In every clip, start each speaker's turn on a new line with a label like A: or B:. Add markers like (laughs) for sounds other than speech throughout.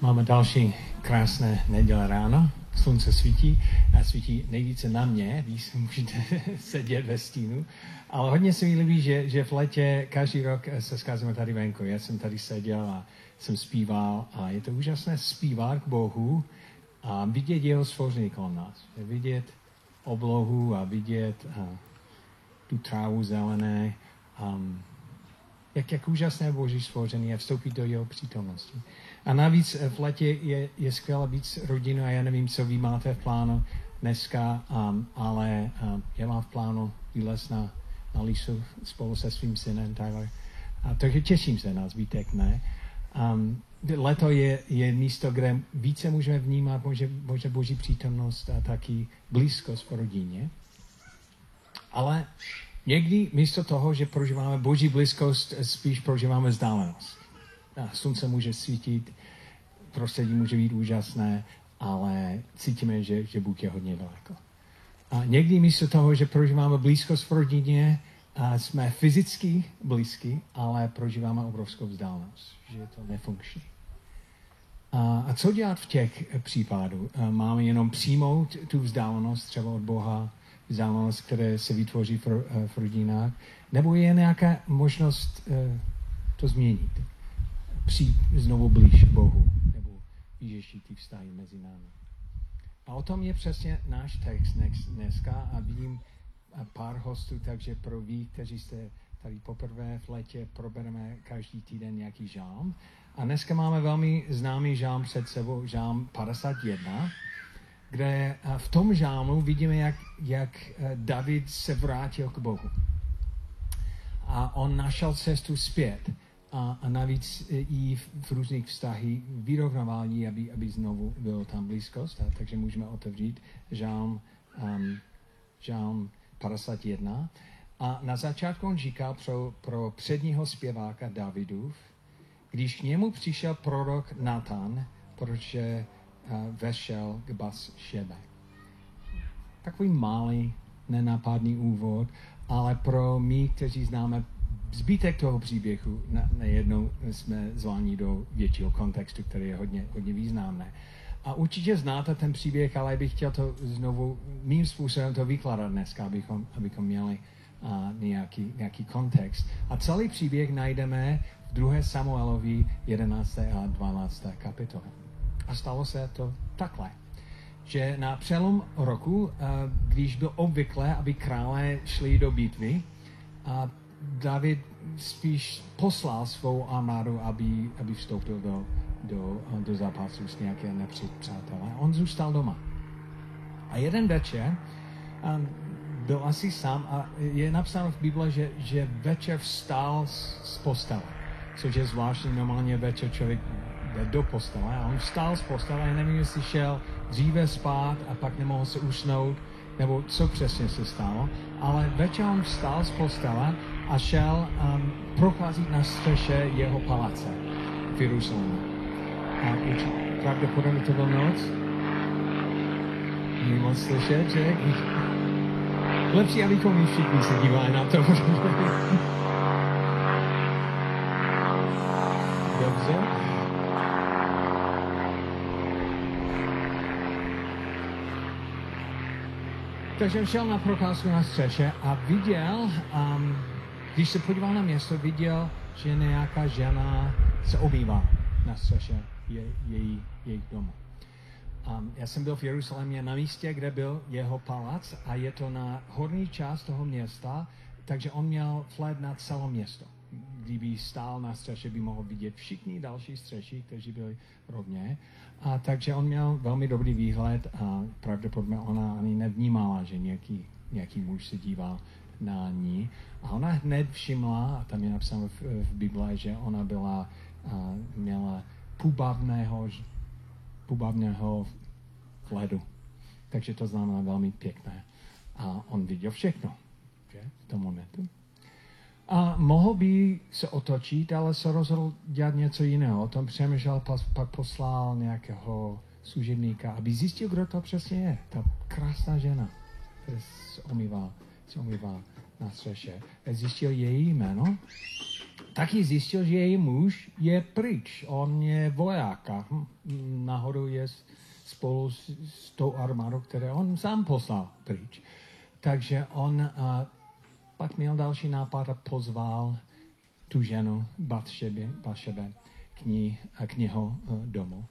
A: Máme další krásné neděle ráno. Slunce svítí a svítí nejvíce na mě, když můžete (laughs) sedět ve stínu. Ale hodně se mi líbí, že, že v letě každý rok se scházíme tady venku. Já jsem tady seděl a jsem zpíval a je to úžasné zpívat k Bohu a vidět jeho stvoření kolem nás. Vidět oblohu a vidět a, tu trávu zelené. Um, jak, jak úžasné Boží stvoření je vstoupit do jeho přítomnosti. A navíc v letě je, je skvělé být s rodinou a já nevím, co vy máte v plánu dneska, um, ale um, já mám v plánu výlet na, na Lisu spolu se svým synem Tyler. A takže těším se na zbytek, ne? Um, leto je, je místo, kde více můžeme vnímat bože, bože boží přítomnost a taky blízkost v rodině. Ale někdy místo toho, že prožíváme boží blízkost, spíš prožíváme vzdálenost. A slunce může svítit, prostředí může být úžasné, ale cítíme, že, že Bůh je hodně daleko. A někdy místo toho, že prožíváme blízkost v rodině, a jsme fyzicky blízky, ale prožíváme obrovskou vzdálenost, že je to nefunkční. A, a co dělat v těch případů? Máme jenom přijmout tu vzdálenost třeba od Boha, vzdálenost, které se vytvoří v, v rodinách, nebo je nějaká možnost uh, to změnit? Přijít znovu blíž Bohu, vyřešit ty vztahy mezi námi. A o tom je přesně náš text dneska a vidím pár hostů, takže pro vy, kteří jste tady poprvé v letě, probereme každý týden nějaký žám. A dneska máme velmi známý žám před sebou, žám 51, kde v tom žámu vidíme, jak, jak David se vrátil k Bohu. A on našel cestu zpět. A, a navíc i v, v různých vztahích vyrovnávání, aby, aby znovu bylo tam blízkost. A, takže můžeme otevřít žám, um, žám 51. A na začátku on říká pro, pro předního zpěváka Davidův, když k němu přišel prorok Natan, protože uh, vešel k Bas Šebe. Takový malý, nenápadný úvod, ale pro my, kteří známe zbytek toho příběhu, najednou jsme zváni do většího kontextu, který je hodně, hodně významné. A určitě znáte ten příběh, ale bych chtěl to znovu mým způsobem to vykládat dneska, abychom, abychom měli uh, nějaký, nějaký kontext. A celý příběh najdeme v 2. Samuelovi 11. a 12. kapitole. A stalo se to takhle, že na přelom roku, když byl obvyklé, aby krále šli do bitvy, a David spíš poslal svou armádu, aby, aby vstoupil do, do, do zápasu s nějaké nepřátelé. On zůstal doma. A jeden večer um, byl asi sám a je napsáno v Bible, že, že večer vstal z, z postele. Což je zvláštní, normálně večer člověk jde do postele a on vstal z postele, já nevím, jestli šel dříve spát a pak nemohl se usnout, nebo co přesně se stalo, ale večer on vstal z postele a šel um, procházet na střeše jeho paláce v Jeruzalému. A už pravděpodobně to byl noc. Není moc slyšet, že? Lepší, abychom my všichni se dívali na to. (laughs) Dobře. Takže šel na procházku na střeše a viděl, um, když se podíval na město, viděl, že nějaká žena se obývá na střeše je, její, jejich domu. Um, já jsem byl v Jeruzalémě na místě, kde byl jeho palác a je to na horní část toho města, takže on měl vhled na celé město. Kdyby stál na střeše, by mohl vidět všichni další střeši, kteří byli rovně. A takže on měl velmi dobrý výhled a pravděpodobně ona ani nevnímala, že nějaký, nějaký muž se díval na ní. A ona hned všimla, a tam je napsáno v, v Bible, že ona byla, a měla půbavného, půbavného vhledu. Takže to znamená velmi pěkné. A on viděl všechno že, v tom momentu. A mohl by se otočit, ale se rozhodl dělat něco jiného. O tom přemýšlel, pak poslal nějakého služebníka, aby zjistil, kdo to přesně je. Ta krásná žena, která se omývá, se omývá na střeše. Zjistil její jméno, taky zjistil, že její muž je pryč. On je voják a hm, nahoru je spolu s, s tou armádou, které on sám poslal pryč. Takže on a, pak měl další nápad a pozval tu ženu Batšebe, Batšebe k, ní, k něho e, domů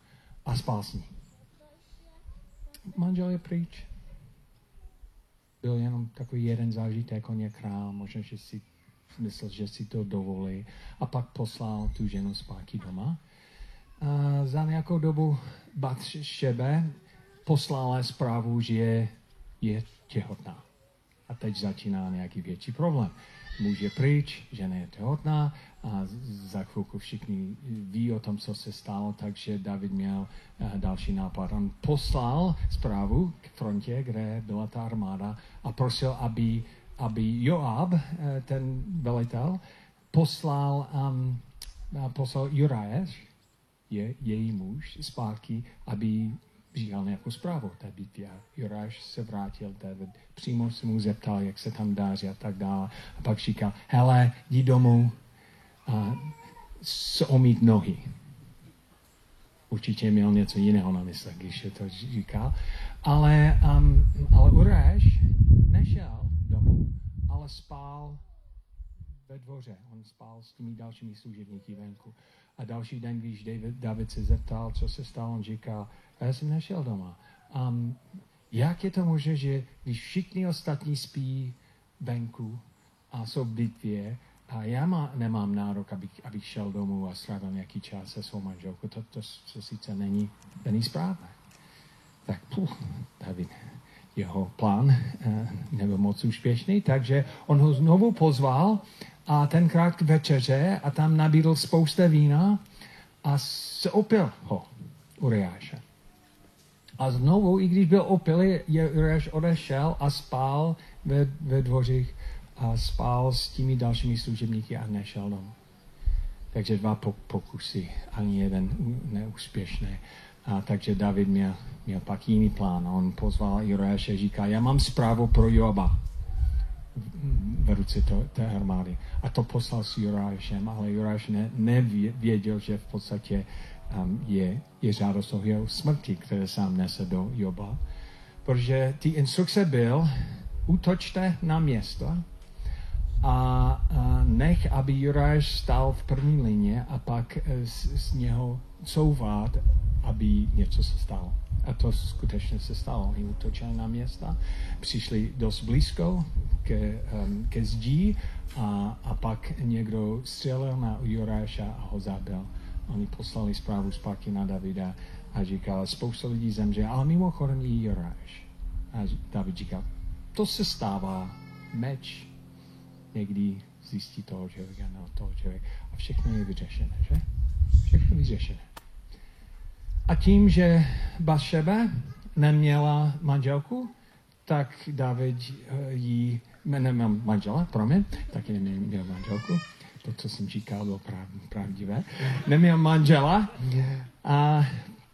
A: a spal s ní. Manžel je pryč. Byl jenom takový jeden zážitek, on je král, možná, že si myslel, že si to dovolí a pak poslal tu ženu zpátky doma. A za nějakou dobu Batšebe poslala zprávu, že je, je těhotná. A teď začíná nějaký větší problém. Muž je pryč, žena je těhotná a za chvilku všichni ví o tom, co se stalo, takže David měl uh, další nápad. On poslal zprávu k frontě, kde byla ta armáda a prosil, aby, aby Joab, uh, ten velitel, poslal, um, poslal Jurajes, je, její muž, zpátky, aby přijal nějakou zprávu té bitvě. Joráš se vrátil, David přímo se mu zeptal, jak se tam dáří a tak dále. A pak říkal, hele, jdi domů a omít nohy. Určitě měl něco jiného na mysli, když je to říkal. Ale, um, ale Uráš nešel domů, ale spál ve dvoře. On spal s těmi dalšími služebníky venku. A další den, když David, David se zeptal, co se stalo, on říkal, já jsem nešel doma. Um, jak je to možné, že když všichni ostatní spí venku a jsou v bitvě, a já má, nemám nárok, abych, abych šel domů a strávil nějaký čas se svou manželkou. To, to, to sice není, není správné. Tak puf, David, jeho plán eh, nebyl moc úspěšný, takže on ho znovu pozval a tenkrát k večeře a tam nabídl spousta vína a se opil ho Uriáše. A znovu, i když byl opilý, Uriáš odešel a spal ve, ve dvořích a spal s těmi dalšími služebníky a nešel domů. Takže dva pokusy, ani jeden neúspěšný. A takže David měl, měl pak jiný plán. On pozval Uriáše a říká, já mám zprávu pro Joba v ruce to, té armády. A to poslal s Jurášem, ale Juráš ne, nevěděl, že v podstatě um, je, je žádost o jeho smrti, které sám nese do Joba. Protože ty instrukce byl, útočte na město a, a nech, aby Juráš stál v první lině a pak z, z něho couvat, aby něco se stalo. A to skutečně se stalo. Oni útočili na města, přišli dost blízko ke, um, ke zdí a, a pak někdo střelil na Joráša a ho zabil. Oni poslali zprávu zpátky na Davida a říkal, spousta lidí zemře, ale mimochodem i Joráš. A David říkal, to se stává, meč někdy zjistí toho člověka, no toho člověka. A všechno je vyřešené, že? Všechno vyřešené. A tím, že Bašebe neměla manželku, tak David eh, jí, nemám manžela, promiň, taky neměl manželku, to, co jsem říkal, bylo prav, pravdivé, neměl manžela a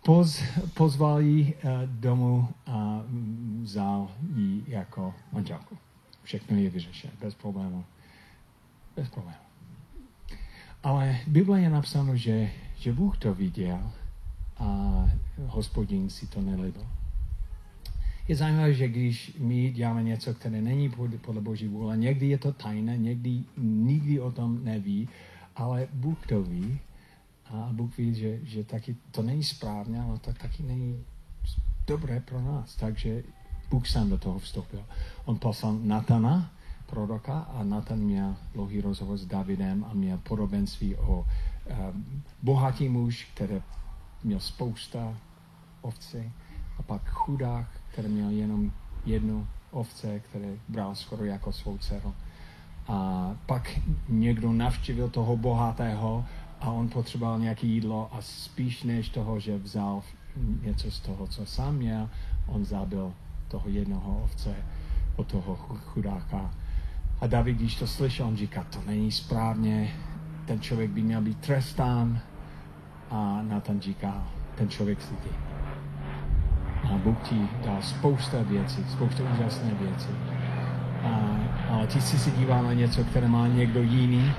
A: poz, pozval ji uh, domů a vzal ji jako manželku. Všechno je vyřešené, bez problémů. Bez problémů. Ale Bible je napsáno, že, že Bůh to viděl a hospodin si to nelíbil. Je zajímavé, že když my děláme něco, které není podle Boží vůle, někdy je to tajné, někdy nikdy o tom neví, ale Bůh to ví a Bůh ví, že, že taky to není správně, ale to taky není dobré pro nás. Takže Bůh sám do toho vstoupil. On poslal Natana, proroka, a Natan měl dlouhý rozhovor s Davidem a měl podobenství o um, bohatý muž, který měl spousta ovce a pak chudák, který měl jenom jednu ovce, které bral skoro jako svou dceru. A pak někdo navštívil toho bohatého a on potřeboval nějaké jídlo a spíš než toho, že vzal něco z toho, co sám měl, on zabil toho jednoho ovce od toho chudáka. A David, když to slyšel, on říká, to není správně, ten člověk by měl být trestán. A Nathan říká, ten člověk ty. A Bůh ti dá spousta věcí, spousta úžasné věcí. A, ale ty si si díval na něco, které má někdo jiný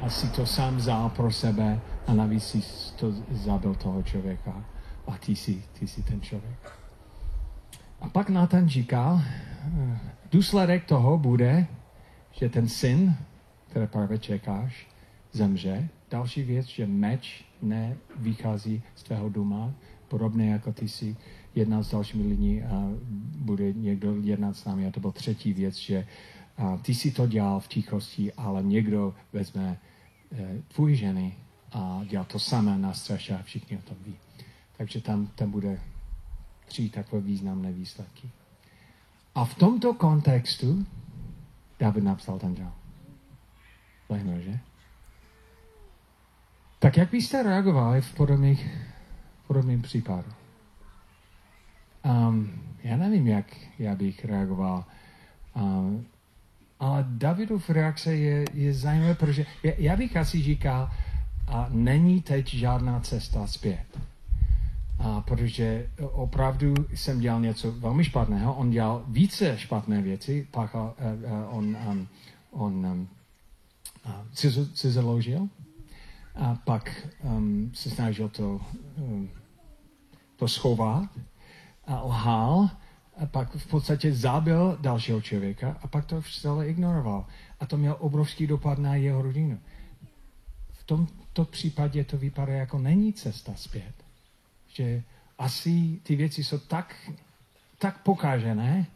A: a si to sám vzal pro sebe a navíc si to zabil toho člověka. A ty jsi, ty jsi ten člověk. A pak Nathan eh, důsledek toho bude, že ten syn, který právě čekáš, zemře. Další věc, že meč nevychází z tvého doma, podobně jako ty si jednal s dalšími lidmi a bude někdo jednat s námi. A to byla třetí věc, že a ty si to dělal v tichosti, ale někdo vezme e, tvůj ženy a dělá to samé na straše a všichni o tom ví. Takže tam, tam bude tři takové významné výsledky. A v tomto kontextu David napsal ten žal. Zajímavé, že? Tak jak byste reagovali v podobných, podobným případu? Um, já nevím, jak já bych reagoval. Um, ale Davidův reakce je, je zajímavé, protože já, já bych asi říkal, a není teď žádná cesta zpět. A protože opravdu jsem dělal něco velmi špatného, on dělal více špatné věci, pak uh, uh, on, um, on um, uh, se založil a pak um, se snažil to, um, to schovat a lhal a pak v podstatě zabil dalšího člověka a pak to celé ignoroval. A to měl obrovský dopad na jeho rodinu. V tomto případě to vypadá jako není cesta zpět. Že asi ty věci jsou tak, tak pokažené,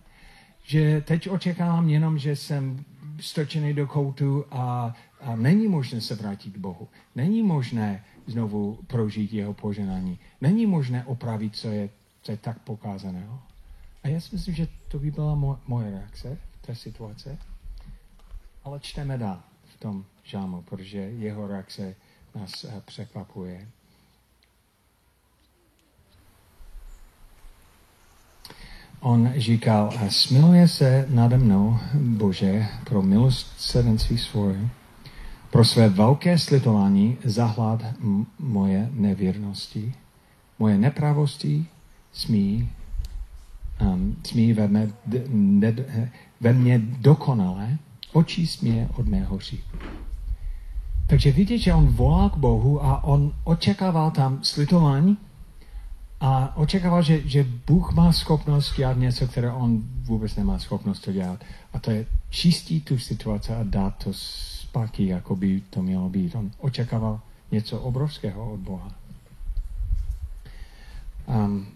A: že teď očekávám jenom, že jsem strčený do koutu a, a není možné se vrátit k Bohu. Není možné znovu prožít jeho poženání. Není možné opravit, co je, co je tak pokázaného. A já si myslím, že to by byla mo- moje reakce v té situace. Ale čteme dál v tom žámu, protože jeho reakce nás uh, překvapuje. On říkal, smiluje se nade mnou, Bože, pro milost sedenství svoje, pro své velké slitování zahlad moje nevěrnosti, moje nepravosti smí um, smí ve mně, ne, ve mně dokonale, očí smě od mého hříchu. Takže vidíte, že on volá k Bohu a on očekával tam slitování a očekával, že, že Bůh má schopnost dělat něco, které on vůbec nemá schopnost to dělat. A to je čistit tu situaci a dát to zpátky, jako by to mělo být. On očekával něco obrovského od Boha. Um,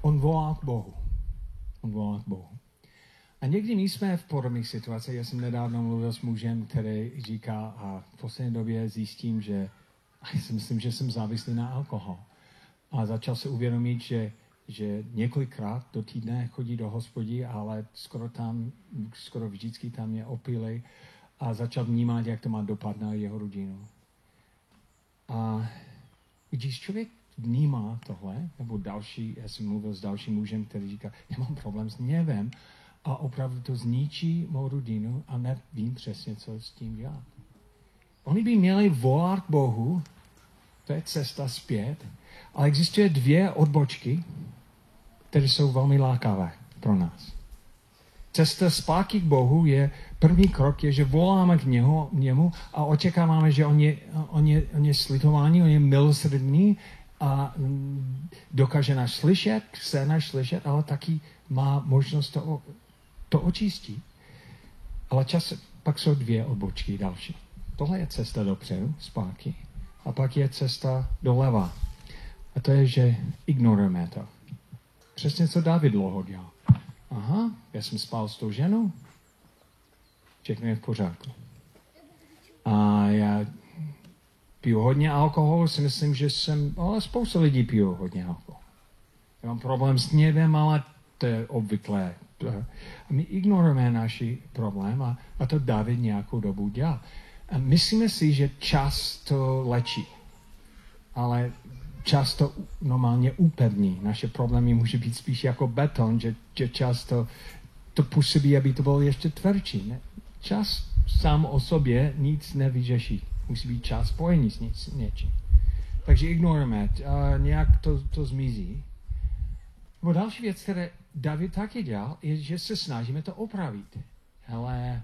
A: On volá k Bohu. On volá k Bohu. A někdy my jsme v podobných situacích. Já jsem nedávno mluvil s mužem, který říká, a v poslední době zjistím, že (laughs) já si myslím, že jsem závislý na alkohol. A začal se uvědomit, že, že několikrát do týdne chodí do hospodí, ale skoro tam, skoro vždycky tam je opilej a začal vnímat, jak to má dopad na jeho rodinu. A když člověk vnímá tohle, nebo další, já jsem mluvil s dalším mužem, který říká, já mám problém s něvem a opravdu to zničí mou rodinu a nevím přesně, co s tím dělat. Oni by měli volat Bohu, to je cesta zpět, ale existuje dvě odbočky, které jsou velmi lákavé pro nás. Cesta zpátky k Bohu je, první krok je, že voláme k němu, němu a očekáváme, že on je, on je, on je slitování, on je milosrdný a mm, dokáže nás slyšet, chce nás slyšet, ale taky má možnost to, to očistit. Ale čas, pak jsou dvě odbočky další. Tohle je cesta dopředu, zpátky. A pak je cesta doleva. A to je, že ignorujeme to. Přesně co David dlouho dělal. Aha, já jsem spal s tou ženou. Všechno je v pořádku. A já piju hodně alkoholu, si myslím, že jsem, ale spousta lidí piju hodně alkoholu. Já mám problém s něvem, ale to je obvyklé. A my ignorujeme náš problém a, a to David nějakou dobu dělá. A myslíme si, že čas to léčí. Ale čas to normálně upevní. Naše problémy může být spíš jako beton, že, že čas to, působí, aby to bylo ještě tvrdší. Ne? Čas sám o sobě nic nevyřeší musí být čas spojení s, ně, s něčím. Takže ignorujeme, uh, nějak to, to zmizí. Nebo další věc, které David taky dělal, je, že se snažíme to opravit. Hele,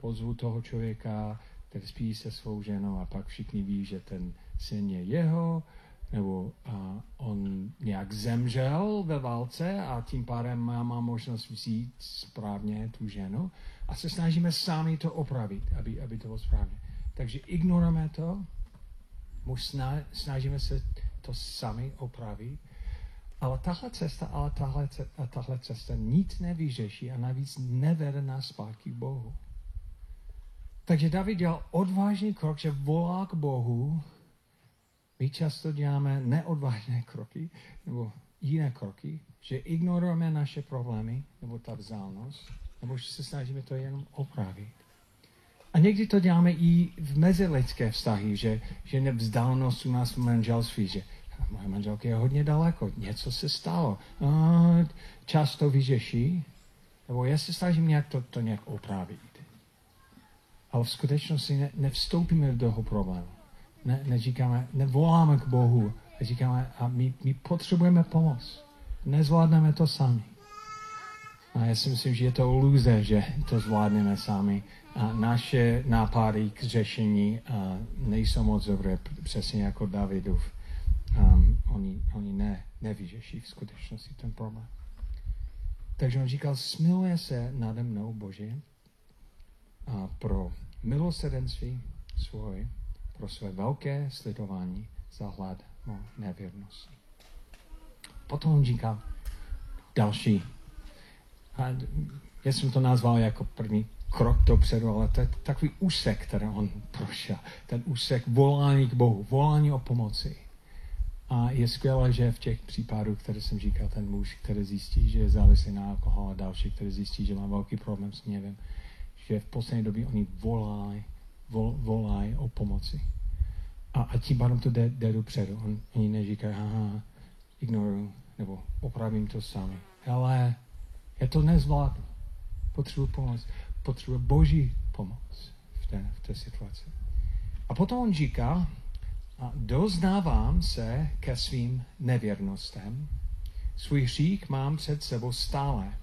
A: pozvu toho člověka, který spí se svou ženou a pak všichni ví, že ten syn je jeho, nebo a on nějak zemřel ve válce a tím pádem má, má možnost vzít správně tu ženu a se snažíme sami to opravit, aby, aby to bylo správně. Takže ignorujeme to, snažíme se to sami opravit, ale tahle cesta, ale tahle, tahle cesta nic nevyřeší a navíc nevede nás zpátky k Bohu. Takže David dělal odvážný krok, že volá k Bohu. My často děláme neodvážné kroky, nebo jiné kroky, že ignorujeme naše problémy, nebo ta vzálnost, nebo že se snažíme to jenom opravit. A někdy to děláme i v mezilidské vztahy, že, že nevzdálnost u nás v manželství, že moje manželka je hodně daleko, něco se stalo, a čas to vyřeší, nebo já se snažím nějak to, to nějak opravit. Ale v skutečnosti ne, nevstoupíme do toho problému. Ne, neříkáme, nevoláme k Bohu, říkáme, a my, my potřebujeme pomoc. Nezvládneme to sami. A já si myslím, že je to iluze, že to zvládneme sami. A naše nápady k řešení a nejsou moc dobré, přesně jako Davidův. Um, oni oni ne, nevyřeší v skutečnosti ten problém. Takže on říkal, smiluje se nade mnou, Bože, a pro milosrdenství svoje, pro své velké sledování za hlad mou nevěrnosti. Potom říká další. A já jsem to nazval jako první krok dopředu, ale to je takový úsek, který on prošel. Ten úsek volání k Bohu, volání o pomoci. A je skvělé, že v těch případů, které jsem říkal, ten muž, který zjistí, že je závislý na alkohol a další, který zjistí, že má velký problém s hněvem, že v poslední době oni volají, vol, volají o pomoci. A, a tím pádem to jde, jde dopředu. On, oni neříkají, aha, ignoruju, nebo opravím to sami. Ale je to nezvládnu. Potřebuji pomoc. Potřebuji boží pomoc v té, v té situaci. A potom on říká, a doznávám se ke svým nevěrnostem, svůj hřích mám před sebou stále.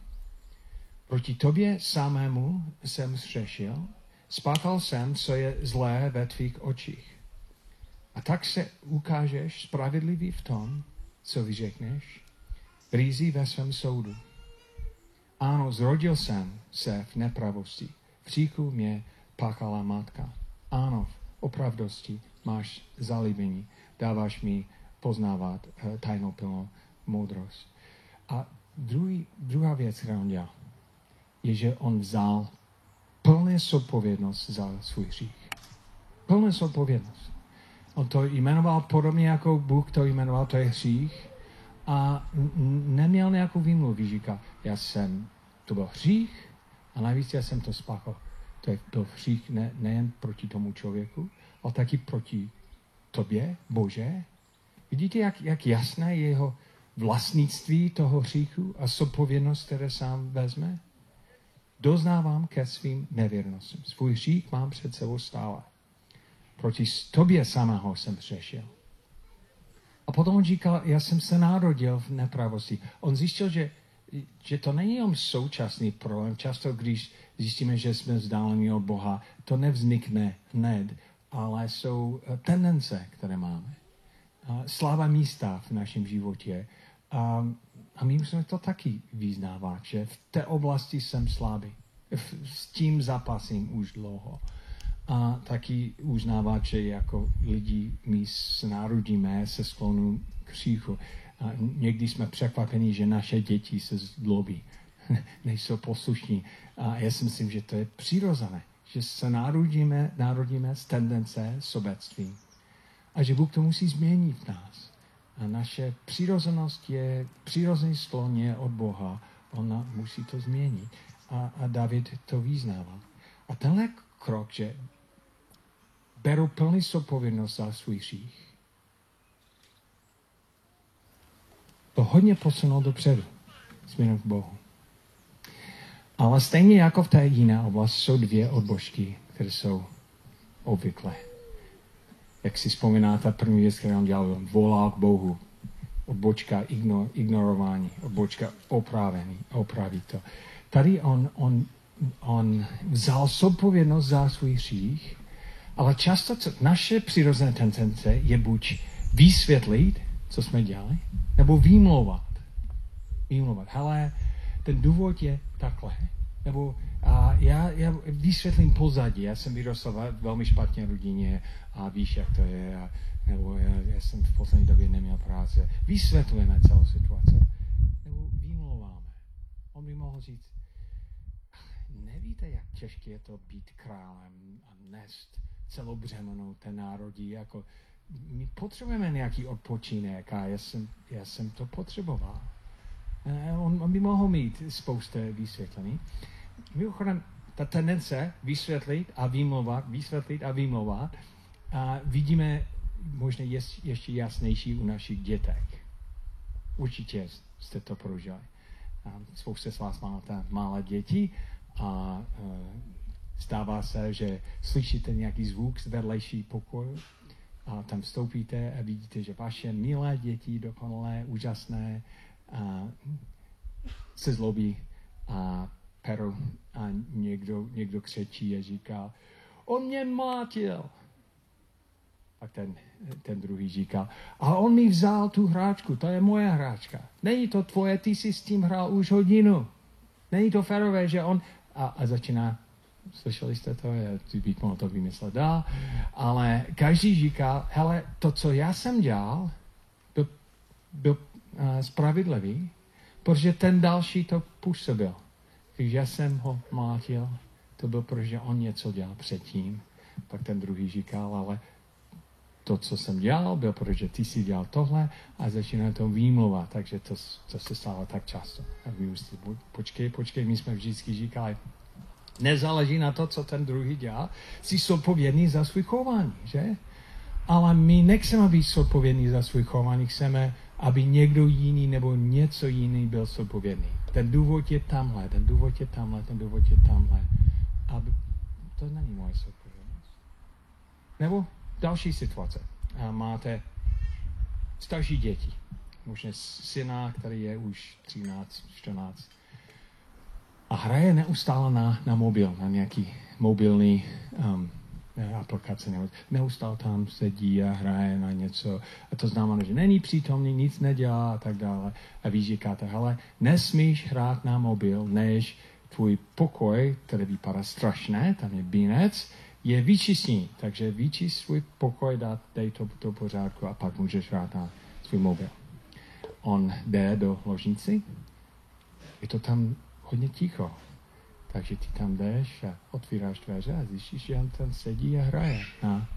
A: Proti tobě samému jsem zřešil, spáchal jsem, co je zlé ve tvých očích. A tak se ukážeš spravedlivý v tom, co vyřekneš, rýzí ve svém soudu. Ano, zrodil jsem se v nepravosti. V říku mě páchala matka. Ano, v opravdosti máš zalíbení, dáváš mi poznávat uh, tajnou plnou moudrost. A druhý, druhá věc, kterou on dělal, je, že on vzal plně zodpovědnost za svůj hřích. Plně zodpovědnost. On to jmenoval podobně jako Bůh to jmenoval, to je hřích. A neměl nějakou výmluvu. Říká, já jsem, to byl hřích a navíc já jsem to spáchal. To je to hřích ne, nejen proti tomu člověku, ale taky proti tobě, Bože. Vidíte, jak, jak jasné je jeho vlastnictví toho hříchu a zodpovědnost, které sám vezme? Doznávám ke svým nevěrnostem. Svůj hřích mám před sebou stále. Proti tobě samého jsem přešel. A potom on říkal, já jsem se narodil v nepravosti. On zjistil, že, že to není jenom současný problém. Často, když zjistíme, že jsme vzdáleni od Boha, to nevznikne hned, ale jsou tendence, které máme. Slava místa v našem životě. A my musíme to taky vyznávat, že v té oblasti jsem slabý. S tím zapasím už dlouho. A taky uznávat, že jako lidi my se narodíme se sklonu k hříchu. A někdy jsme překvapení, že naše děti se zlobí, (laughs) nejsou poslušní. A já si myslím, že to je přirozené, že se narodíme, narodíme z tendence sobectví. A že Bůh to musí změnit v nás. A naše přirozenost je, přirozený sklon je od Boha. Ona musí to změnit. A, a David to vyznával. A tenhle krok, že beru plný zodpovědnost za svůj hřích, to hodně posunul dopředu směrem k Bohu. Ale stejně jako v té jiné oblasti jsou dvě odbožky, které jsou obvyklé jak si vzpomínáte, první věc, kterou on dělal, on volal k Bohu. Odbočka ignor, ignorování, odbočka opravení, opravit to. Tady on, on, on vzal zodpovědnost za svůj hřích Ale často co, naše přirozené tendence je buď vysvětlit, co jsme dělali, nebo výmlouvat. Výmlouvat. Hele, ten důvod je takhle. Nebo a já, já vysvětlím pozadí. Já jsem vyrostl velmi špatně v rodině a víš, jak to je. A, nebo já, já jsem v poslední době neměl práce. Vysvětlujeme celou situaci. Nebo výmlouváme. On by mohl říct, nevíte, jak těžké je to být králem a nést celou břemenou té národí. Jako, my potřebujeme nějaký odpočinek a já jsem, já jsem to potřeboval. On, on by mohl mít spoustu vysvětlení. Mimochodem, ta tendence vysvětlit a vymlouvat, vysvětlit a vymlouvat, a vidíme možná ještě jasnější u našich dětek. Určitě jste to prožili. Spousta z vás máte malé děti a e, stává se, že slyšíte nějaký zvuk z vedlejší pokoju a tam vstoupíte a vidíte, že vaše milé děti, dokonalé, úžasné, a se zlobí a peru a někdo, někdo křečí a říká, on mě mátil. A ten, ten druhý říká, a on mi vzal tu hráčku, to je moje hráčka. Není to tvoje, ty jsi s tím hrál už hodinu. Není to férové, že on... A, a začíná, slyšeli jste to, já bych mohl to vymyslet dál, ale každý říká, hele, to, co já jsem dělal, byl, byl uh, spravedlivý, protože ten další to působil. Když já jsem ho mlátil, to byl, protože on něco dělal předtím. Pak ten druhý říkal, ale to, co jsem dělal, byl, protože ty si dělal tohle a začíná to výmluvat, takže to, to se stalo tak často. A vy už si, počkej, počkej, my jsme vždycky říkali, nezáleží na to, co ten druhý dělá, jsi zodpovědný za svůj chování, že? Ale my nechceme být zodpovědní za svůj chování, chceme, aby někdo jiný nebo něco jiný byl zodpovědný. Ten důvod je tamhle, ten důvod je tamhle, ten důvod je tamhle. A to není moje zodpovědnost. Nebo další situace. Máte starší děti. Možná syna, který je už 13, 14. A hraje neustále na, na mobil, na nějaký mobilní um, aplikace. Neustále tam sedí a hraje na něco. A to znamená, že není přítomný, nic nedělá a tak dále. A vy říkáte, hele, nesmíš hrát na mobil, než tvůj pokoj, který vypadá strašné, tam je bínec, je vyčistný. Takže vyčist svůj pokoj, dát, dej to do pořádku a pak můžeš hrát na svůj mobil. On jde do ložnici, je to tam hodně ticho. Takže ty tam jdeš a otvíráš dveře a zjistíš, že on tam sedí a hraje na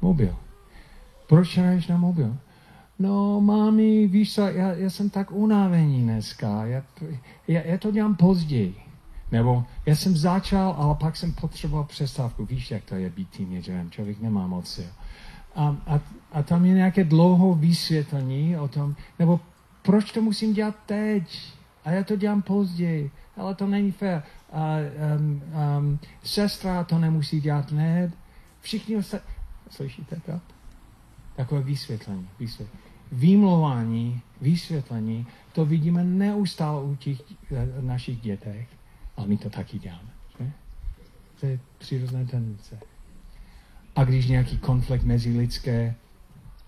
A: mobil. Proč hraješ na mobil? No, mami, víš co, já, já jsem tak unavený dneska, já, já, já to dělám později. Nebo já jsem začal, ale pak jsem potřeboval přestávku. Víš, jak to je být teenagerem, člověk nemá moc sil. A, a, a tam je nějaké dlouhou vysvětlení o tom, nebo proč to musím dělat teď? A já to dělám později. Ale to není fér a, um, um, sestra to nemusí dělat, ne. Všichni ostatní. Slyšíte to? Takové vysvětlení. vysvětlení. Výmlování, vysvětlení, to vidíme neustále u těch eh, našich dětech, ale my to taky děláme. Že? To je přirozené tendence. A když nějaký konflikt mezi lidské,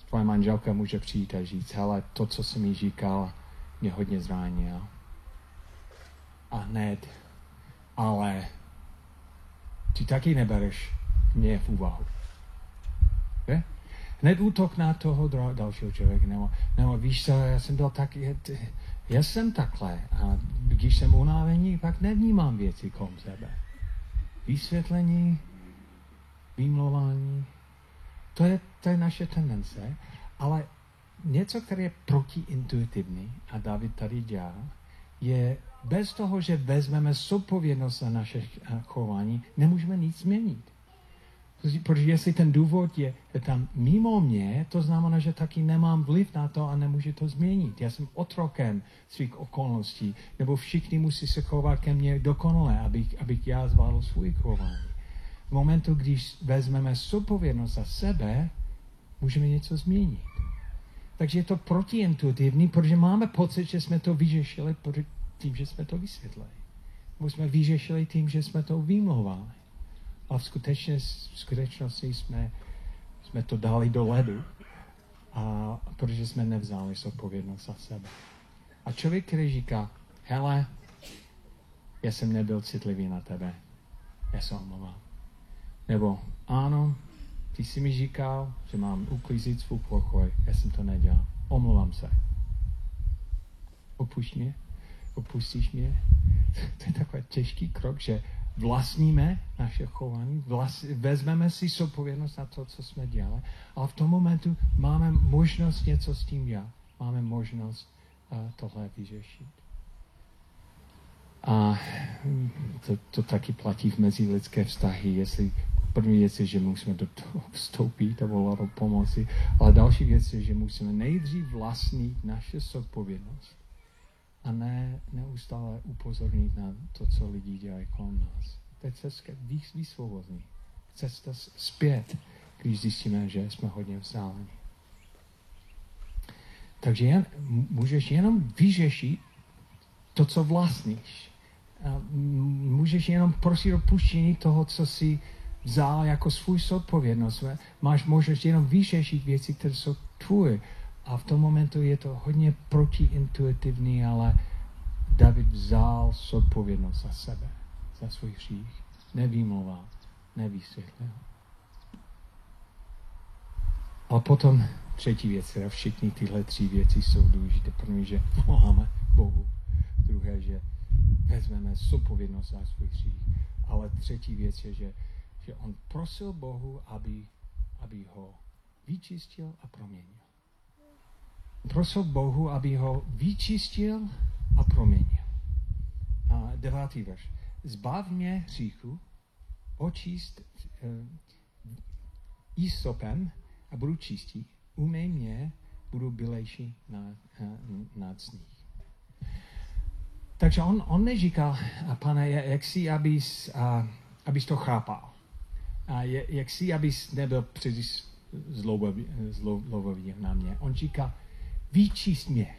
A: tvoje manželka může přijít a říct, hele, to, co jsem jí říkal, mě hodně zránil. A hned ale ty taky nebereš mě v úvahu. Je? Hned útok na toho dalšího člověka. Nebo, nebo víš co, já jsem byl tak, já jsem takhle a když jsem unavený, pak nevnímám věci kolem sebe. Vysvětlení, výmlování, to je, to je naše tendence, ale něco, které je protiintuitivní, a David tady dělá, je bez toho, že vezmeme zodpovědnost za naše chování, nemůžeme nic změnit. Protože jestli ten důvod je tam mimo mě, to znamená, že taky nemám vliv na to a nemůžu to změnit. Já jsem otrokem svých okolností, nebo všichni musí se chovat ke mně dokonale, abych, abych já zvládl svůj chování. V momentu, když vezmeme zodpovědnost za sebe, můžeme něco změnit. Takže je to protiintuitivní, protože máme pocit, že jsme to vyřešili tím, že jsme to vysvětlili. Nebo jsme vyřešili tím, že jsme to vymlouvali. ale v, skutečně, v skutečnosti jsme, jsme to dali do ledu, a, protože jsme nevzali odpovědnost za sebe. A člověk, který říká, hele, já jsem nebyl citlivý na tebe, já se omlouvám. Nebo, ano, ty jsi mi říkal, že mám uklízit svůj pokoj, já jsem to nedělal, omlouvám se. Opušť mě, opustíš mě. (laughs) To je takový těžký krok, že vlastníme naše chování, vlast, vezmeme si zodpovědnost na to, co jsme dělali, ale v tom momentu máme možnost něco s tím dělat. Máme možnost uh, tohle vyřešit. A to, to taky platí v mezilidské vztahy, jestli první věc je, že musíme do toho (laughs) vstoupit a volat o pomoci, ale další věc je, že musíme nejdřív vlastnit naše zodpovědnost a ne neustále upozornit na to, co lidi dělají kolem nás. To je cesta výsvobozní. Cesta zpět, když zjistíme, že jsme hodně vzdáleni. Takže jen, můžeš jenom vyřešit to, co vlastníš. A můžeš jenom prosit o puštění toho, co si vzal jako svůj zodpovědnost. Máš možnost jenom vyřešit věci, které jsou tvoje. A v tom momentu je to hodně protiintuitivní, ale David vzal zodpovědnost za sebe, za svůj hřích. Nevýmloval, nevysvětlil. A potom třetí věc, teda všichni tyhle tři věci jsou důležité. První, že voláme Bohu. Druhé, že vezmeme zodpovědnost za svůj hřích. Ale třetí věc je, že, že on prosil Bohu, aby, aby ho vyčistil a proměnil prosil Bohu, aby ho vyčistil a proměnil. A devátý verš. Zbav mě hříchu, očist uh, jísopem a budu čistý. Umej mě, budu bylejší na, uh, nad sníh. Takže on, on neříkal, pane, jak si, abys, uh, abys to chápal. A jak si, abys nebyl příliš zlobavý, zlobavý na mě. On říká, vyčíst mě.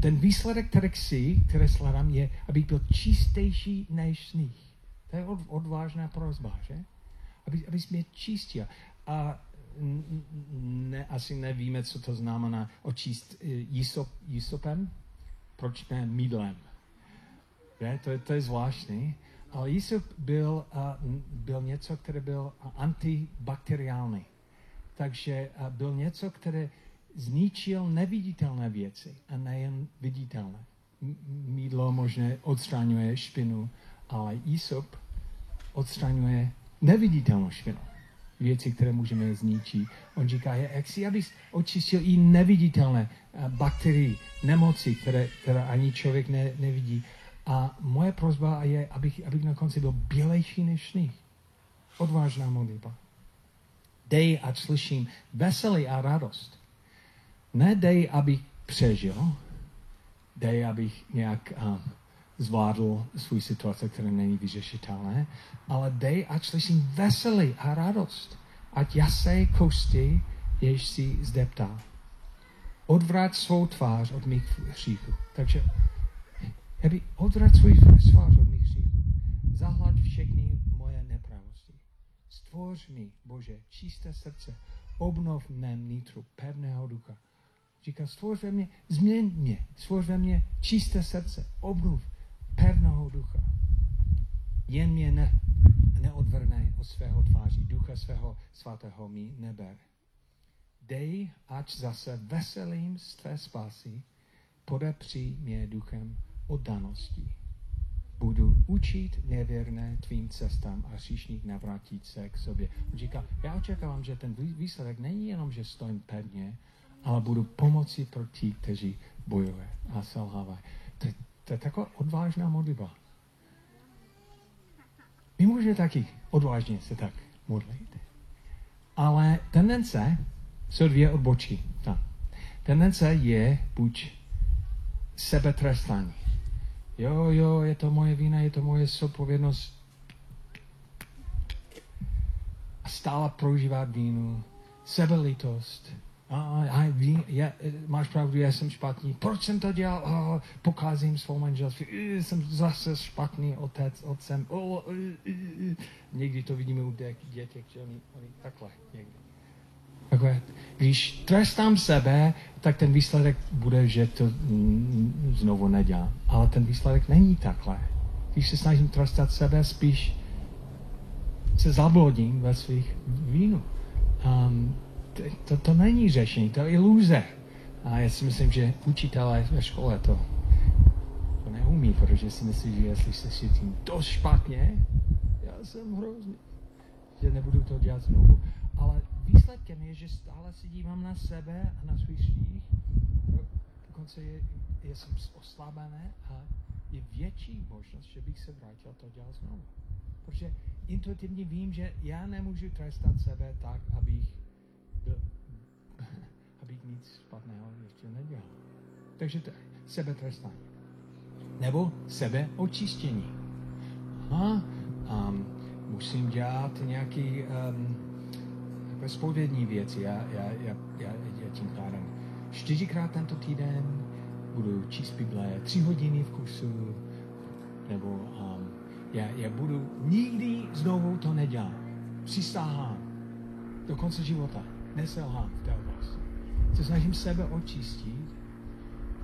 A: Ten výsledek, který chci, které sledám, je, aby byl čistější než sníh. To je odvážná prozba, že? Aby, abys mě čistil. A ne, asi nevíme, co to znamená očíst e, jísop, jísopem, proč ne mídlem. Že? To, je, to je zvláštní. Ale jísop byl, byl něco, které byl antibakteriální. Takže byl něco, které zničil neviditelné věci a nejen viditelné. Mídlo možná odstraňuje špinu, ale Isop odstraňuje neviditelnou špinu. Věci, které můžeme zničit. On říká, jak si, abys očistil i neviditelné eh, bakterie, nemoci, které, které ani člověk ne, nevidí. A moje prozba je, abych, abych na konci byl bělejší než sníh. Odvážná modlitba. Dej, ať slyším veselý a radost ne dej, abych přežil, dej, abych nějak um, zvládl svůj situace, která není vyřešitelné, ale dej, ať slyším veselý a radost. Ať jasé kosti, jež si zdeptal. Odvrát svou tvář od mých hříchů. Takže aby odvrát svou tvář od mých hříchů. Zahlaď všechny moje nepravosti. Stvoř mi, Bože, čisté srdce. Obnov mém nitru, pevného ducha Říká, stvoř ve mně, změň mě, stvoř ve mně čisté srdce, obnov pevného ducha. Jen mě ne, neodvrne od svého tváří, ducha svého svatého mi neber. Dej, ať zase veselým z tvé spásy podepří mě duchem oddanosti. Budu učit nevěrné tvým cestám a hříšník navrátit se k sobě. On říká, já očekávám, že ten výsledek není jenom, že stojím pevně, ale budu pomoci pro ti, kteří bojují a selhávají. To, to je taková odvážná modlitba. My můžeme taky odvážně se tak modlit. Ale tendence jsou dvě odbočí. Ta. Tendence je buď sebetrestání. Jo, jo, je to moje vina, je to moje zodpovědnost. A stále prožívat vínu, sebelitost, A, a ví, já, máš pravdu, já jsem špatný. Proč jsem to dělal? Oh, pokázím svou manželství. Uh, jsem zase špatný otec, otcem. Uh, uh, uh. Někdy to vidíme u dětek, že oni, oni takhle někdy. Takhle. Když trestám sebe, tak ten výsledek bude, že to znovu nedělám. Ale ten výsledek není takhle. Když se snažím trestat sebe, spíš se zablodím ve svých vínu. Um, to, to, není řešení, to je iluze. A já si myslím, že učitelé ve škole to, to neumí, protože si myslí, že jestli se cítím dost špatně, já jsem hrozný, že nebudu to dělat znovu. Ale výsledkem je, že stále si dívám na sebe a na svůj svých. Dokonce je, je jsem oslabené a je větší možnost, že bych se vrátil to dělat znovu. Protože intuitivně vím, že já nemůžu trestat sebe tak, abych (laughs) abych nic špatného ještě nedělal. Takže to sebe trestání. Nebo sebe očištění. Aha, um, musím dělat nějaký um, spovědní věci. Já, já, já, já, já tím pádem čtyřikrát tento týden budu číst Bible tři hodiny v kusu, nebo um, já, já budu nikdy znovu to nedělat. Přistáhám do konce života neselhám v té oblasti. Se snažím sebe očistit,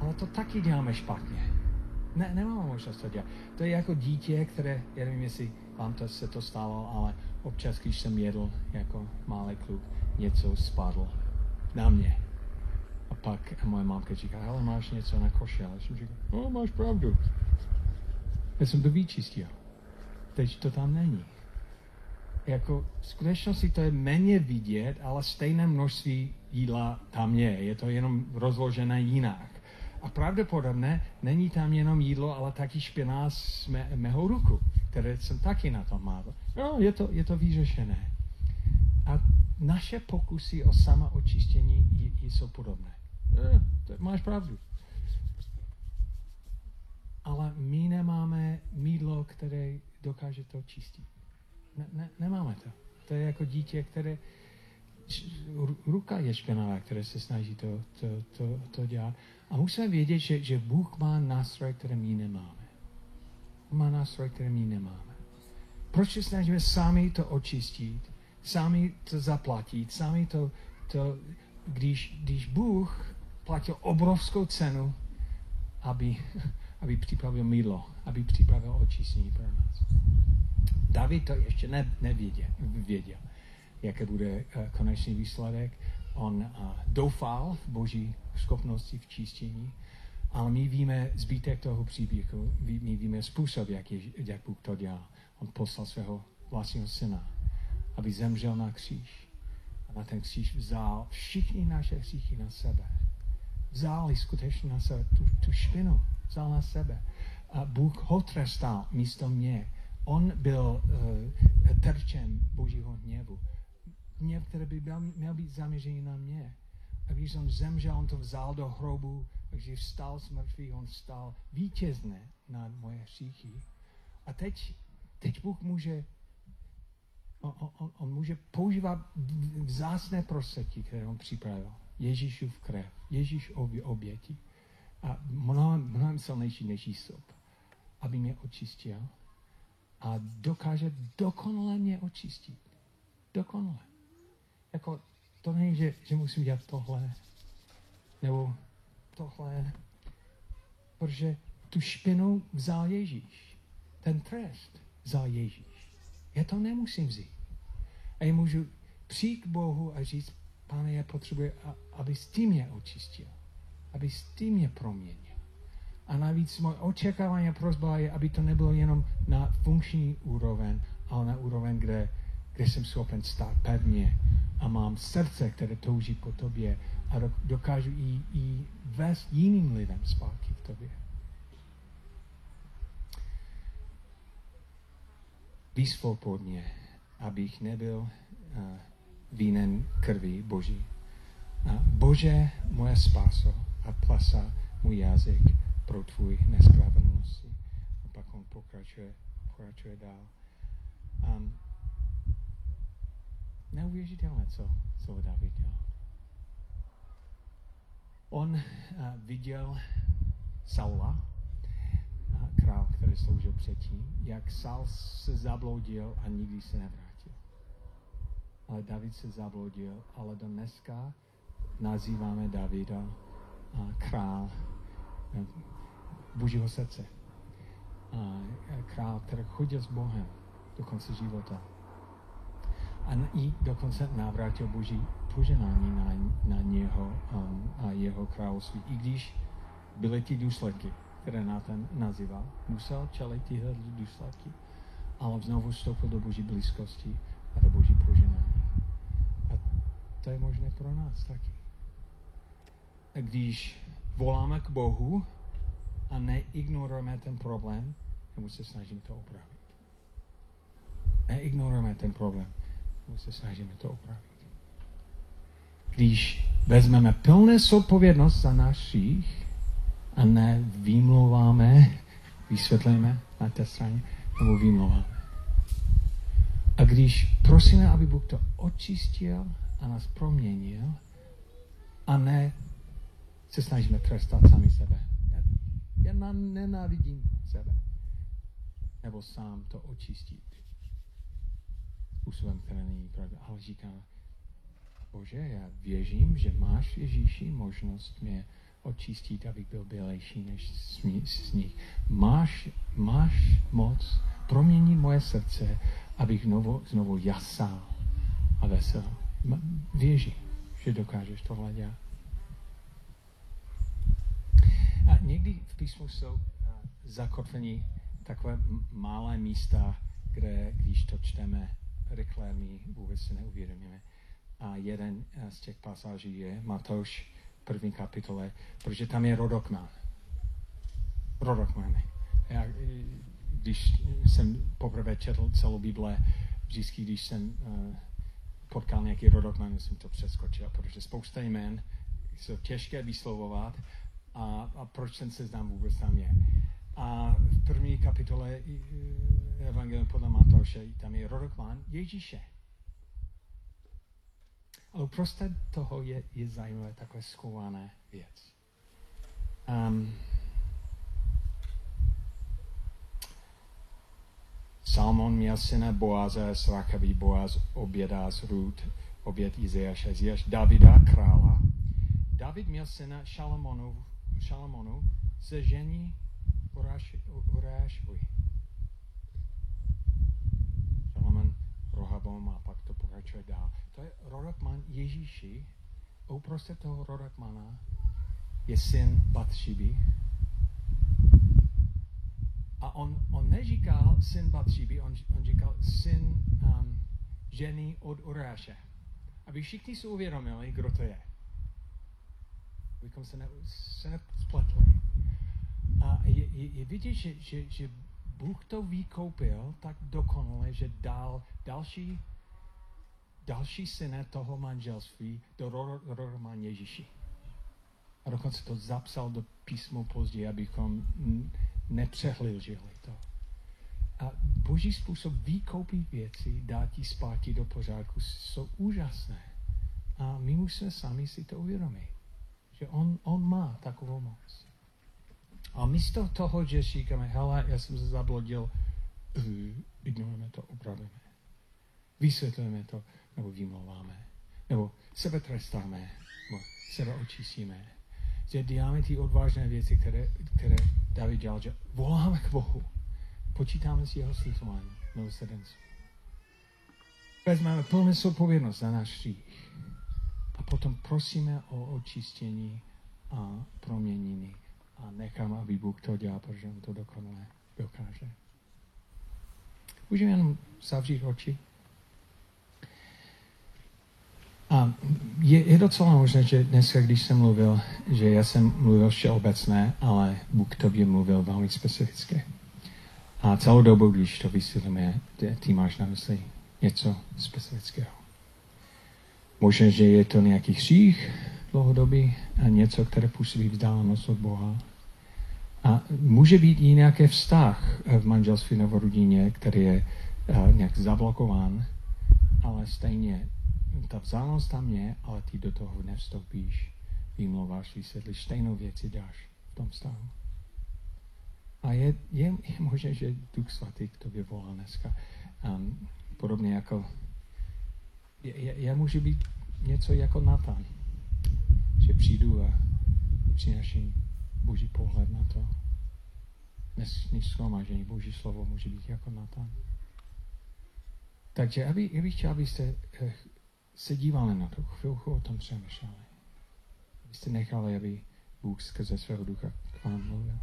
A: ale to taky děláme špatně. Ne, nemám možnost to dělat. To je jako dítě, které, já nevím, jestli vám to se to stalo, ale občas, když jsem jedl jako malý kluk, něco spadlo na mě. A pak moje mámka říká, ale máš něco na koši. A jsem říkal, no máš pravdu. Já jsem to vyčistil. Teď to tam není jako v skutečnosti to je méně vidět, ale stejné množství jídla tam je. Je to jenom rozložené jinak. A pravděpodobně není tam jenom jídlo, ale taky špina z mé, mého ruku, které jsem taky na tom mával. No, je to, je to vyřešené. A naše pokusy o samoočištění jsou podobné. E, to máš pravdu. Ale my nemáme mídlo, které dokáže to čistit. Ne, ne, nemáme to. To je jako dítě, které ruka je špinavá, které se snaží to, to, to, to dělat. A musíme vědět, že, že Bůh má nástroj, které my nemáme. Má nástroj, které my nemáme. Proč se snažíme sami to očistit, sami to zaplatit, sami to, to když, když Bůh platil obrovskou cenu, aby, (laughs) aby připravil mídlo, aby připravil očistění pro nás. David to ještě ne, nevěděl, věděl, jaké bude uh, konečný výsledek. On uh, doufal v boží schopnosti v čistění, ale my víme zbytek toho příběhu, my víme způsob, jak, je, jak Bůh to dělal. On poslal svého vlastního syna, aby zemřel na kříž. A na ten kříž vzal všichni naše hříchy na sebe. Vzal skutečně na sebe tu, tu špinu, vzal na sebe. A Bůh ho trestal místo mě on byl uh, terčem božího hněvu. Hněv, který by byl, měl být zaměřený na mě. A když on zemřel, on to vzal do hrobu, když vstal z mrtvých, on vstal vítězně na moje hříchy. A teď, teď Bůh může on, on, on může používat vzácné prostředky, které on připravil. Ježíšův krev, Ježíš oběti. A mnohem, mnohem silnější než Jísop, aby mě očistil a dokáže dokonale mě očistit. Dokonale. Jako to není, že, že musím dělat tohle, nebo tohle, protože tu špinu vzal Ježíš. Ten trest vzal Ježíš. Já to nemusím vzít. A já můžu přijít k Bohu a říct, pane, já potřebuji, aby s tím mě očistil. Aby s tím mě proměnil. A navíc moje očekávání a prozba je, aby to nebylo jenom na funkční úroveň, ale na úroveň, kde, kde jsem schopen stát pevně a mám srdce, které touží po tobě a dokážu i, i vést jiným lidem zpátky k tobě. Vysvobodně, abych nebyl uh, vínen krví Boží. A Bože, moje spáso a plasa můj jazyk, pro tvůj nespravedlnosti. A pak on pokračuje, pokračuje dál. Um, neuvěřitelné, co, co David dělal. On uh, viděl Saula, uh, král, který sloužil předtím, jak Saul se zabloudil a nikdy se nevrátil. Ale David se zabloudil, ale do dneska nazýváme Davida uh, král Božího srdce. Uh, král, který chodil s Bohem do konce života. A i dokonce navrátil Boží poženání na, na něho um, a jeho království. I když byly ty důsledky, které Nathan nazýval, musel čelit tyhle důsledky, ale znovu vstoupil do Boží blízkosti a do Boží poženání. A to je možné pro nás taky. A když voláme k Bohu a neignorujeme ten problém, nebo se snažíme to opravit. Neignorujeme ten problém, nebo se snažíme to opravit když vezmeme plné zodpovědnost za náš hřích a ne vymlouváme, vysvětlíme na té straně, nebo vymlouváme. A když prosíme, aby Bůh to očistil a nás proměnil, a ne se snažíme trestat sami sebe. Nenávidím sebe. Nebo sám to očistit. Způsobem, který není pravda. Ale říkáme, Bože, já věřím, že máš Ježíši možnost mě očistit, abych byl bělejší než sníh. Máš, máš moc proměnit moje srdce, abych znovu, znovu jasal a vesel. Věřím, že dokážeš tohle dělat. A někdy v písmu jsou zakotvení takové malé místa, kde, když to čteme rychle, my vůbec si neuvědomíme. A jeden eh, z těch pasáží je Matouš první kapitole, protože tam je rodokman. Rodokman. Já, eh, když jsem poprvé četl celou Bible, vždycky, když jsem uh, potkal nějaký rodokman, jsem to přeskočil, protože spousta jmen jsou těžké vyslovovat a, a proč ten seznam vůbec tam je. A v první kapitole Evangelium podle Matouše tam je rodokman Ježíše. Ale uprostřed toho je, je zajímavé takové schované věc. Um, Salmon měl syna Boaze z Boaz obědá z Rud, oběd Izeáše, Izeáš Davida, krála. David měl syna Šalomonu, Šalomonu ze žení Urášovi. Šalomon Rohabom a pak to pokračuje dál. To je Rodokman Ježíši. Uprostřed toho Rodokmana je syn Batšiby. A on, on neříkal syn Batšiby, on, on říkal syn um, ženy od Uráše. Aby všichni si uvědomili, kdo to je. Abychom se, ne, se nespletli. A je, je, je vidět, že, že, že Bůh to vykoupil tak dokonale, že dal další, další syne toho manželství do Roman Ježíši. A dokonce to zapsal do písmu později, abychom nepřehlíželi to. A boží způsob vykoupit věci, dát ti zpátky do pořádku, jsou úžasné. A my musíme sami si to uvědomit, že on, on má takovou moc. A místo toho, že říkáme, hele, já jsem se zablodil, uh, ignorujeme to, upravíme. Vysvětlujeme to, nebo vymlouváme. Nebo sebe trestáme, nebo sebe očistíme. Že děláme ty odvážné věci, které, které David dělal, že voláme k Bohu. Počítáme si jeho slitování, milosrdenství. Vezmeme plnou zodpovědnost za náš hřích. A potom prosíme o očištění a proměnění a nechám, aby Bůh to dělal, protože on to dokonale dokáže. Můžeme jenom zavřít oči? A je, je docela možné, že dneska, když jsem mluvil, že já jsem mluvil všeobecné, ale Bůh to by mluvil velmi specificky. A celou dobu, když to vysvětlíme, ty máš na mysli něco specifického. Možná, že je to nějaký hřích dlouhodobý a něco, které působí vzdálenost od Boha. A může být i nějaký vztah v manželství nebo rodině, který je uh, nějak zablokován, ale stejně ta vzdálenost tam je, ale ty do toho nevstoupíš. vymlouváš, vysvětlíš, stejnou věci dáš v tom vztahu. A je, je, je možné, že Duch Svatý k tobě volá dneska. Um, podobně jako je, je může být něco jako Natan, že přijdu a přinaším Boží pohled na to. Dnešní schromažení, Boží slovo může být jako Natan. Takže aby, já bych chtěl, abyste eh, se dívali na to, chvilku o tom přemýšleli. Abyste nechali, aby Bůh skrze svého ducha k vám mluvil.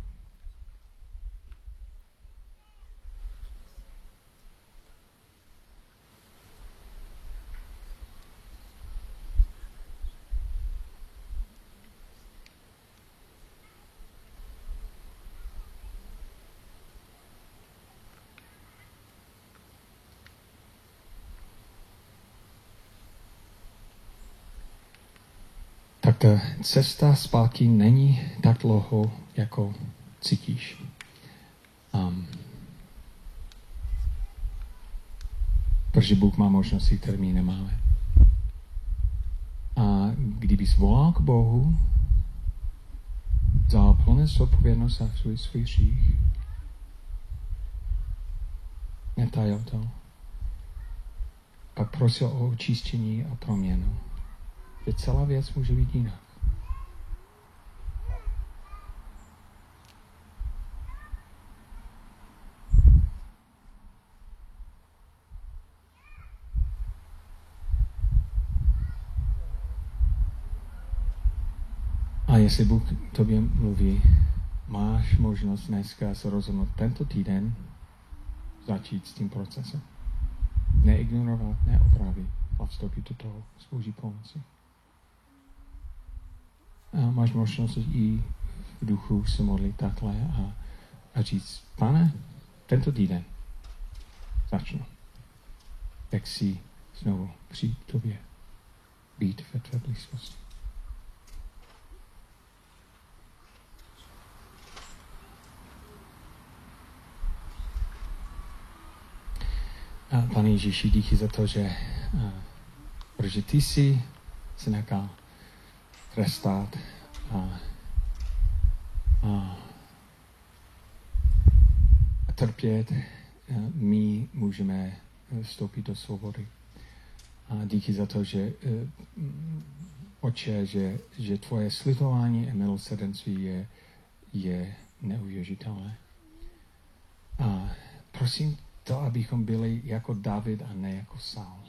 A: Tak ta cesta zpátky není tak dlouho, jako cítíš. Um, protože Bůh má možnosti, které my nemáme. A kdybys volal k Bohu, vzal plné zodpovědnost za svůj, svůj hřích, netajil to, pak prosil o očištění a proměnu že celá věc může být jinak. A jestli Bůh tobě mluví, máš možnost dneska se rozhodnout tento týden začít s tím procesem. Neignorovat, neopravit a vstoupit do toho s Boží pomoci a máš možnost i v duchu se modlit takhle a, a říct, pane, tento týden začnu. Jak si znovu přijít tobě, být ve tvé blízkosti. Pane Ježíši, díky za to, že, protože ty jsi se nechal trestat a, a, a trpět, my můžeme vstoupit do svobody. A díky za to, že oče, že, že tvoje slitování a milosrdenství je, je neuvěřitelné. A prosím to, abychom byli jako David a ne jako Saul.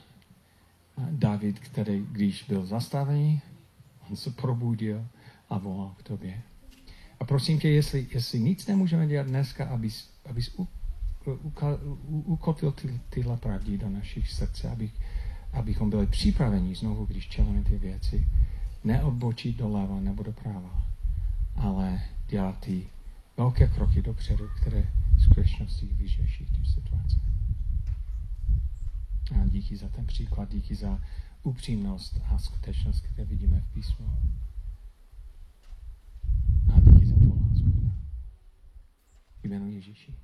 A: David, který, když byl zastavený, On se probudil a volal k tobě. A prosím tě, jestli, jestli nic nemůžeme dělat dneska, abys, abys u, u, ukotvil ty, tyhle pravdy do našich srdce, aby, abychom byli připraveni znovu, když čelíme ty věci, neodbočit doleva nebo doprava, ale dělat ty velké kroky dopředu, které v skutečnosti vyřeší ty situace. A díky za ten příklad, díky za upřímnost a skutečnost, které vidíme v písmu. A díky za tvou lásku. Jméno Ježíši.